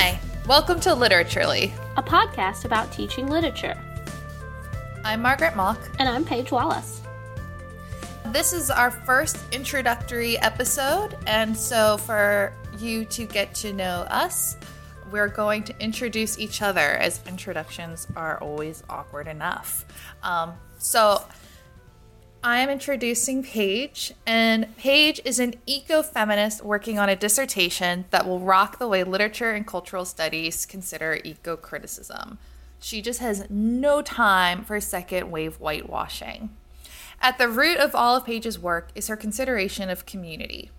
Hi, welcome to Literaturely. a podcast about teaching literature. I'm Margaret Mock. And I'm Paige Wallace. This is our first introductory episode, and so for you to get to know us, we're going to introduce each other as introductions are always awkward enough. Um, so, I am introducing Paige, and Paige is an eco-feminist working on a dissertation that will rock the way literature and cultural studies consider eco-criticism. She just has no time for second wave whitewashing. At the root of all of Paige's work is her consideration of community.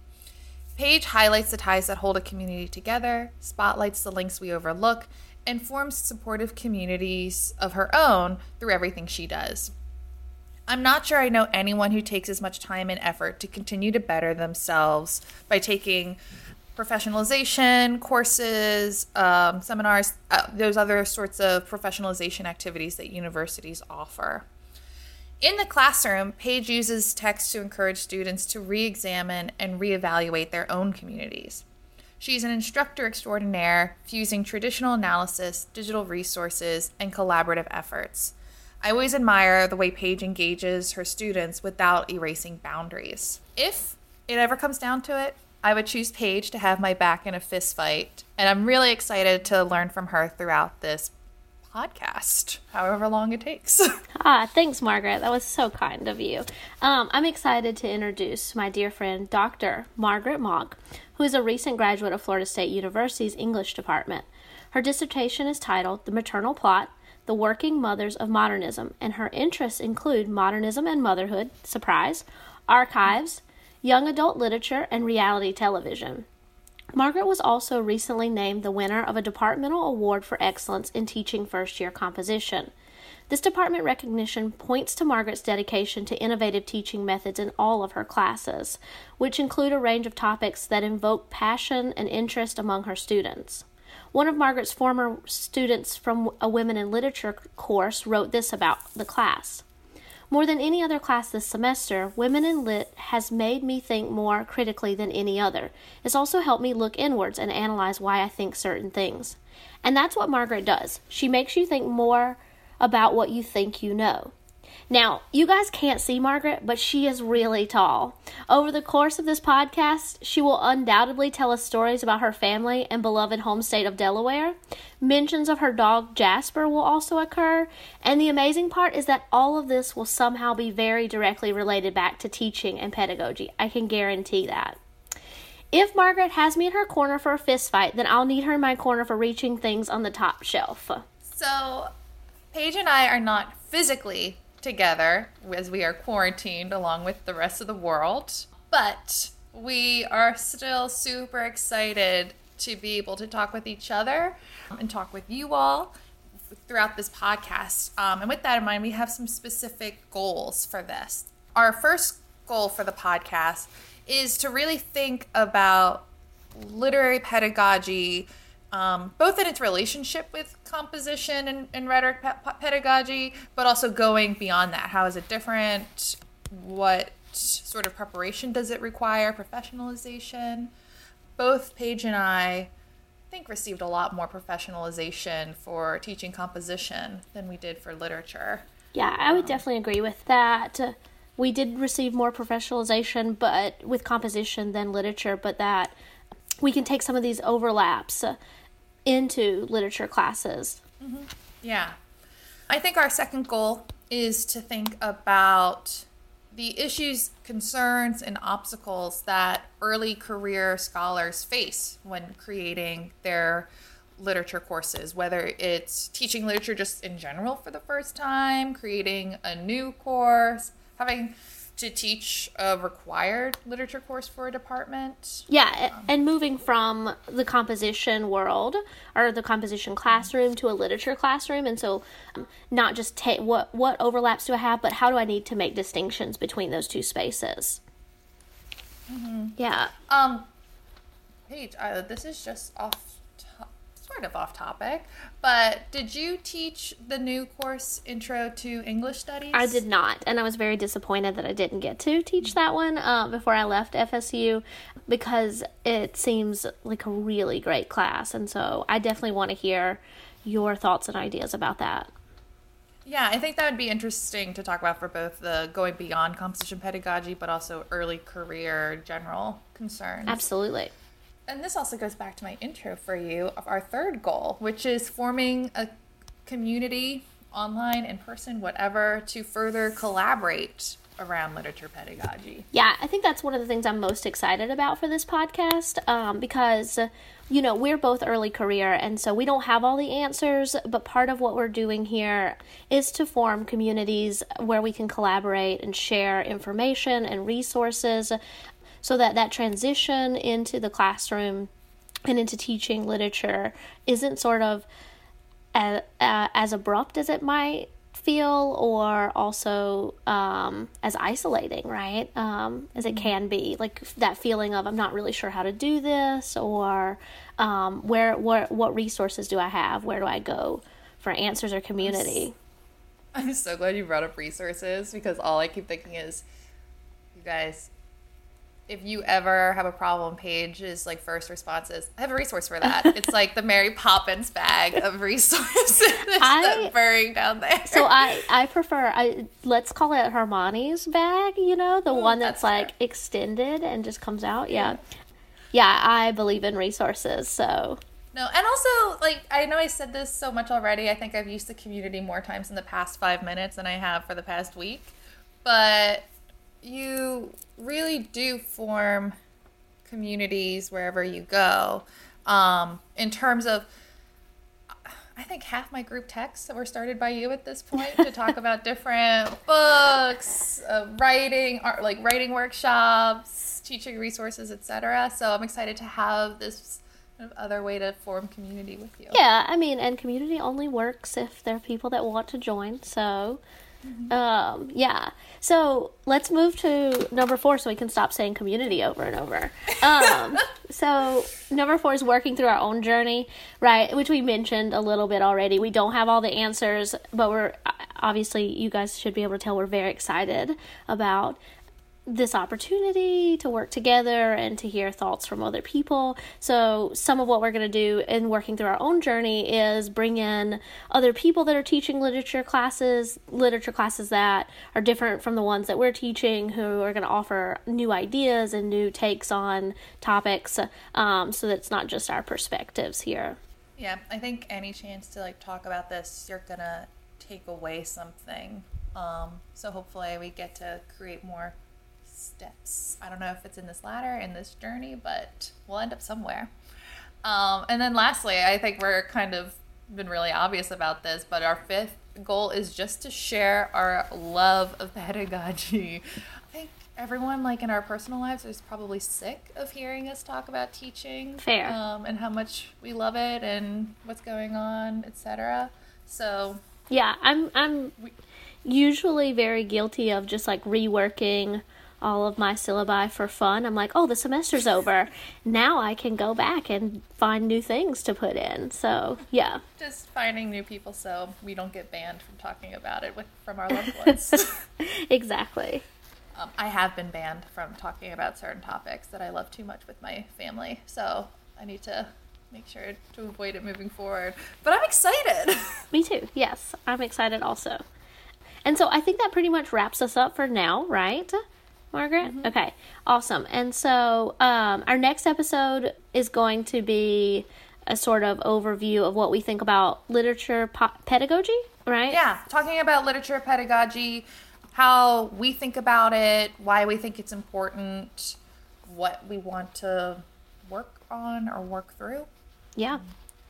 Paige highlights the ties that hold a community together, spotlights the links we overlook, and forms supportive communities of her own through everything she does. I'm not sure I know anyone who takes as much time and effort to continue to better themselves by taking professionalization courses, um, seminars, uh, those other sorts of professionalization activities that universities offer. In the classroom, Paige uses text to encourage students to re examine and reevaluate their own communities. She's an instructor extraordinaire, fusing traditional analysis, digital resources, and collaborative efforts. I always admire the way Paige engages her students without erasing boundaries. If it ever comes down to it, I would choose Paige to have my back in a fist fight, and I'm really excited to learn from her throughout this podcast, however long it takes. Ah, thanks, Margaret. That was so kind of you. Um, I'm excited to introduce my dear friend, Dr. Margaret Mock, who is a recent graduate of Florida State University's English department. Her dissertation is titled The Maternal Plot The Working Mothers of Modernism, and her interests include modernism and motherhood, surprise, archives, young adult literature, and reality television. Margaret was also recently named the winner of a departmental award for excellence in teaching first year composition. This department recognition points to Margaret's dedication to innovative teaching methods in all of her classes, which include a range of topics that invoke passion and interest among her students. One of Margaret's former students from a Women in Literature course wrote this about the class. More than any other class this semester, Women in Lit has made me think more critically than any other. It's also helped me look inwards and analyze why I think certain things. And that's what Margaret does. She makes you think more about what you think you know. Now, you guys can't see Margaret, but she is really tall. Over the course of this podcast, she will undoubtedly tell us stories about her family and beloved home state of Delaware. Mentions of her dog Jasper will also occur, and the amazing part is that all of this will somehow be very directly related back to teaching and pedagogy. I can guarantee that. If Margaret has me in her corner for a fist fight, then I'll need her in my corner for reaching things on the top shelf. So, Paige and I are not physically together as we are quarantined along with the rest of the world, but we are still super excited to be able to talk with each other and talk with you all throughout this podcast. Um, and with that in mind, we have some specific goals for this. Our first goal for the podcast is to really think about literary pedagogy um, both in its relationship with composition and, and rhetoric pe- pedagogy, but also going beyond that. How is it different? What sort of preparation does it require? Professionalization. Both Paige and I think received a lot more professionalization for teaching composition than we did for literature. Yeah, I would definitely agree with that. We did receive more professionalization, but with composition than literature, but that we can take some of these overlaps into literature classes. Mm-hmm. Yeah. I think our second goal is to think about the issues, concerns, and obstacles that early career scholars face when creating their literature courses, whether it's teaching literature just in general for the first time, creating a new course, having to teach a required literature course for a department. Yeah, um, and moving from the composition world or the composition classroom to a literature classroom, and so um, not just take what what overlaps do I have, but how do I need to make distinctions between those two spaces? Mm-hmm. Yeah. Um, Paige, uh, this is just off. Sort of off topic, but did you teach the new course, Intro to English Studies? I did not, and I was very disappointed that I didn't get to teach that one uh, before I left FSU because it seems like a really great class, and so I definitely want to hear your thoughts and ideas about that. Yeah, I think that would be interesting to talk about for both the going beyond composition pedagogy, but also early career general concerns. Absolutely. And this also goes back to my intro for you of our third goal, which is forming a community online, in person, whatever, to further collaborate around literature pedagogy. Yeah, I think that's one of the things I'm most excited about for this podcast um, because, you know, we're both early career and so we don't have all the answers, but part of what we're doing here is to form communities where we can collaborate and share information and resources so that that transition into the classroom and into teaching literature isn't sort of as, uh, as abrupt as it might feel or also um, as isolating, right? Um, as it can be. Like that feeling of I'm not really sure how to do this or um, where, where, what resources do I have? Where do I go for answers or community? I'm so glad you brought up resources because all I keep thinking is, you guys, if you ever have a problem, Paige is like first responses. I have a resource for that. it's like the Mary Poppins bag of resources I, burning down there. So I I prefer I let's call it Hermione's bag. You know the Ooh, one that's, that's like extended and just comes out. Yeah. yeah, I believe in resources. So no, and also like I know I said this so much already. I think I've used the community more times in the past five minutes than I have for the past week, but you really do form communities wherever you go. Um, in terms of, I think half my group texts that were started by you at this point to talk about different books, uh, writing, art, like writing workshops, teaching resources, etc. So I'm excited to have this kind of other way to form community with you. Yeah, I mean, and community only works if there are people that want to join. So Mm-hmm. Um, yeah. So let's move to number four so we can stop saying community over and over. Um, so number four is working through our own journey, right? Which we mentioned a little bit already. We don't have all the answers, but we're obviously, you guys should be able to tell we're very excited about this opportunity to work together and to hear thoughts from other people. So, some of what we're going to do in working through our own journey is bring in other people that are teaching literature classes, literature classes that are different from the ones that we're teaching, who are going to offer new ideas and new takes on topics um, so that it's not just our perspectives here. Yeah, I think any chance to like talk about this, you're going to take away something. Um, so, hopefully, we get to create more steps. I don't know if it's in this ladder, in this journey, but we'll end up somewhere. Um, and then lastly, I think we're kind of been really obvious about this, but our fifth goal is just to share our love of pedagogy. I think everyone, like in our personal lives, is probably sick of hearing us talk about teaching. Fair. Um, and how much we love it and what's going on, etc. So. Yeah, I'm. I'm usually very guilty of just like reworking all of my syllabi for fun. I'm like, oh, the semester's over. Now I can go back and find new things to put in. So, yeah. Just finding new people so we don't get banned from talking about it with, from our loved ones. exactly. Um, I have been banned from talking about certain topics that I love too much with my family. So, I need to make sure to avoid it moving forward. But I'm excited. Me too. Yes, I'm excited also. And so I think that pretty much wraps us up for now, right? Margaret? Mm-hmm. Okay, awesome. And so um, our next episode is going to be a sort of overview of what we think about literature po- pedagogy, right? Yeah, talking about literature pedagogy, how we think about it, why we think it's important, what we want to work on or work through. Yeah.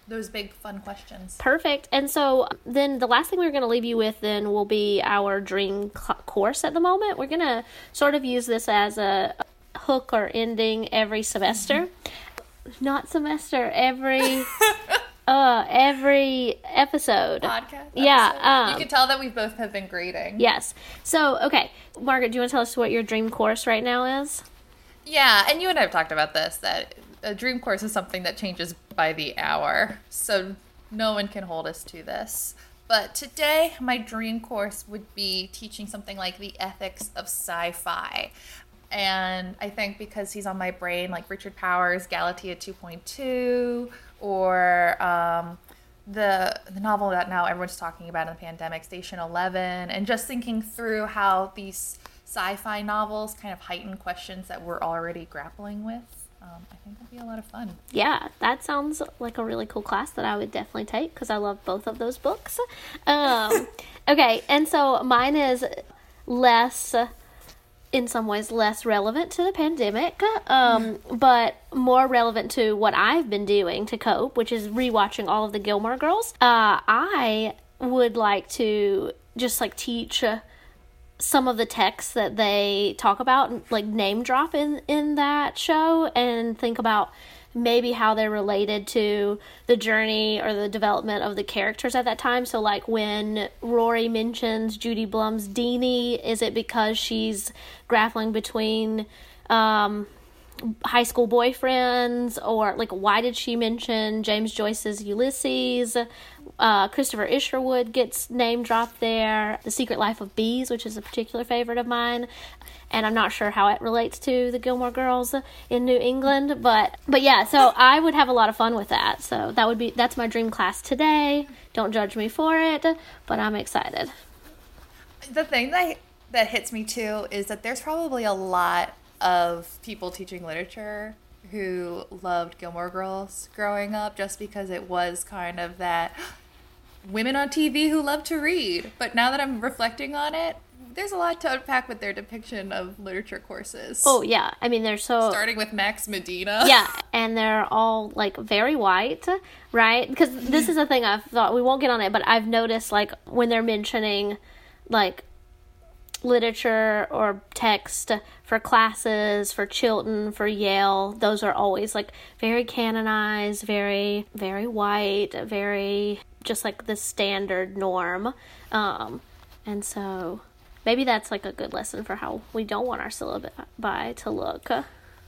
Um, those big fun questions. Perfect. And so then the last thing we're going to leave you with then will be our dream cl- course at the moment. We're going to sort of use this as a hook or ending every semester. Mm-hmm. Not semester, every uh every episode. Podcast. Yeah. Um, you can tell that we both have been grading. Yes. So, okay. Margaret, do you want to tell us what your dream course right now is? Yeah, and you and I have talked about this that a dream course is something that changes by the hour, so no one can hold us to this. But today, my dream course would be teaching something like the ethics of sci fi. And I think because he's on my brain, like Richard Powers, Galatea 2.2, or um, the the novel that now everyone's talking about in the pandemic, Station Eleven, and just thinking through how these sci-fi novels kind of heighten questions that we're already grappling with. Um, I think it'll be a lot of fun. Yeah, that sounds like a really cool class that I would definitely take because I love both of those books. Um, okay, and so mine is less in some ways less relevant to the pandemic, um, but more relevant to what I've been doing to cope, which is rewatching all of the Gilmore Girls. Uh, I would like to just like teach. Uh, some of the texts that they talk about like name drop in in that show and think about maybe how they're related to the journey or the development of the characters at that time. So, like when Rory mentions Judy Blume's Deenie, is it because she's grappling between um, high school boyfriends or like why did she mention James Joyce's Ulysses? Uh, Christopher Isherwood gets name dropped there. The Secret Life of Bees, which is a particular favorite of mine, and I'm not sure how it relates to the Gilmore Girls in New England, but but yeah. So I would have a lot of fun with that. So that would be that's my dream class today. Don't judge me for it, but I'm excited. The thing that that hits me too is that there's probably a lot of people teaching literature who loved Gilmore Girls growing up just because it was kind of that women on TV who love to read. But now that I'm reflecting on it, there's a lot to unpack with their depiction of literature courses. Oh yeah, I mean they're so starting with Max Medina. Yeah, and they're all like very white, right? Because this is a thing I've thought we won't get on it, but I've noticed like when they're mentioning like literature or text for classes for Chilton, for Yale, those are always like very canonized, very very white, very just like the standard norm. Um, and so maybe that's like a good lesson for how we don't want our syllabi to look.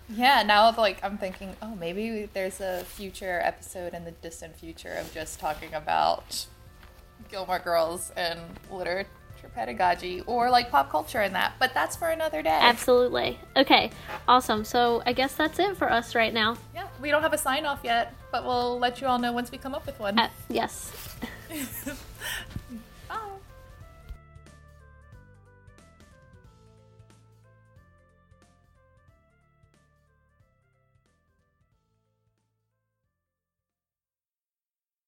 Yeah, now like I'm thinking, oh, maybe there's a future episode in the distant future of just talking about Gilmore Girls and literature pedagogy or like pop culture and that, but that's for another day. Absolutely. Okay, awesome. So I guess that's it for us right now. Yeah, we don't have a sign off yet, but we'll let you all know once we come up with one. Uh, yes.